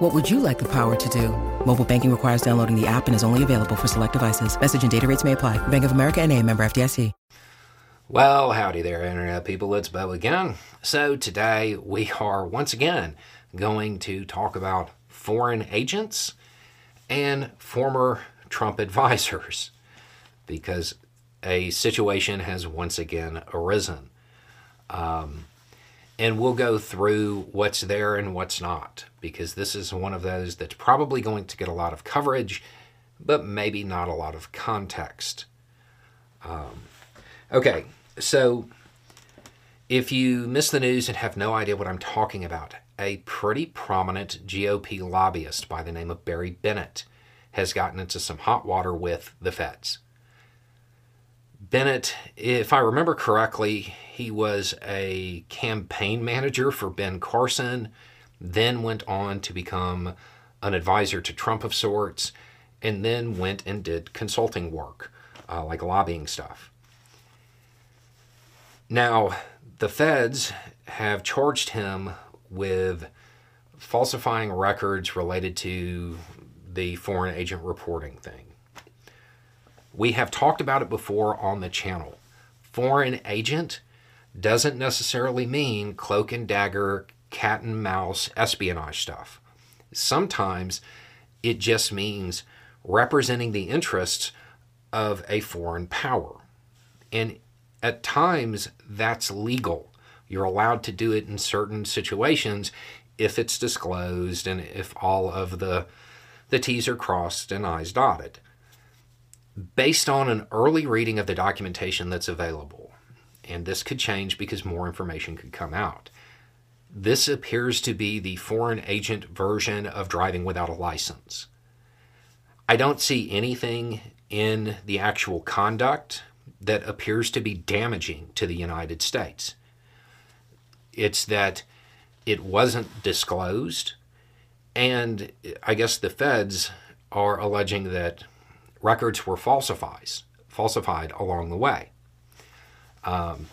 What would you like the power to do? Mobile banking requires downloading the app and is only available for select devices. Message and data rates may apply. Bank of America and a member FDIC. Well, howdy there, Internet people. It's Beau again. So today we are once again going to talk about foreign agents and former Trump advisors because a situation has once again arisen. Um, and we'll go through what's there and what's not because this is one of those that's probably going to get a lot of coverage, but maybe not a lot of context. Um, okay, so if you miss the news and have no idea what I'm talking about, a pretty prominent GOP lobbyist by the name of Barry Bennett has gotten into some hot water with the feds. Bennett, if I remember correctly, he was a campaign manager for Ben Carson, then went on to become an advisor to Trump of sorts, and then went and did consulting work, uh, like lobbying stuff. Now, the feds have charged him with falsifying records related to the foreign agent reporting thing. We have talked about it before on the channel. Foreign agent doesn't necessarily mean cloak and dagger, cat and mouse espionage stuff. Sometimes it just means representing the interests of a foreign power. And at times that's legal. You're allowed to do it in certain situations if it's disclosed and if all of the the T's are crossed and I's dotted. Based on an early reading of the documentation that's available, and this could change because more information could come out. This appears to be the foreign agent version of driving without a license. I don't see anything in the actual conduct that appears to be damaging to the United States. It's that it wasn't disclosed, and I guess the feds are alleging that records were falsifies, falsified along the way. Um,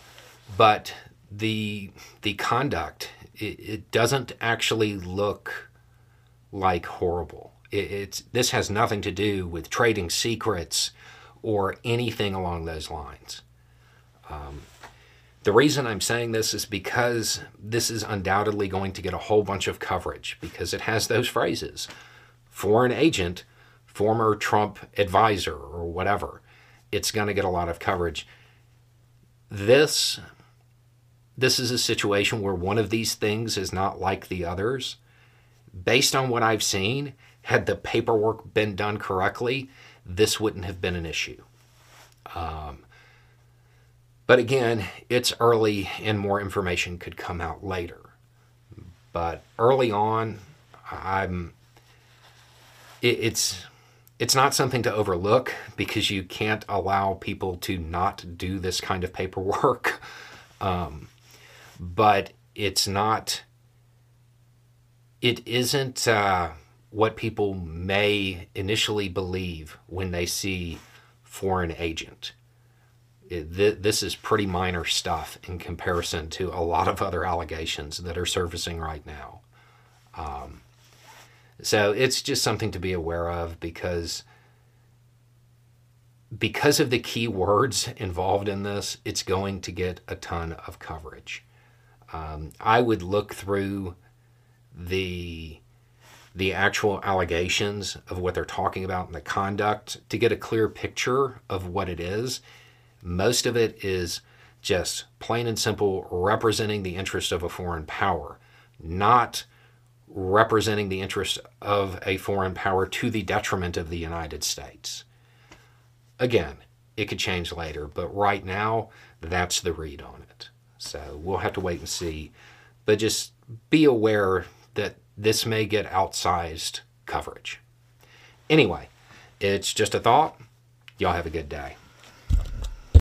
but the the conduct it, it, doesn't actually look like horrible. It, it's this has nothing to do with trading secrets or anything along those lines. Um, the reason I'm saying this is because this is undoubtedly going to get a whole bunch of coverage because it has those phrases foreign agent, former Trump advisor, or whatever. It's going to get a lot of coverage. This this is a situation where one of these things is not like the others. Based on what I've seen, had the paperwork been done correctly, this wouldn't have been an issue. Um, but again, it's early and more information could come out later. But early on, I'm it, it's it's not something to overlook because you can't allow people to not do this kind of paperwork. Um, but it's not it isn't uh, what people may initially believe when they see foreign agent it, th- this is pretty minor stuff in comparison to a lot of other allegations that are surfacing right now. Um, so it's just something to be aware of because because of the key words involved in this, it's going to get a ton of coverage. Um, I would look through the the actual allegations of what they're talking about and the conduct to get a clear picture of what it is most of it is just plain and simple representing the interest of a foreign power, not representing the interests of a foreign power to the detriment of the United States. Again, it could change later, but right now, that's the read on it. So we'll have to wait and see. But just be aware that this may get outsized coverage. Anyway, it's just a thought. Y'all have a good day.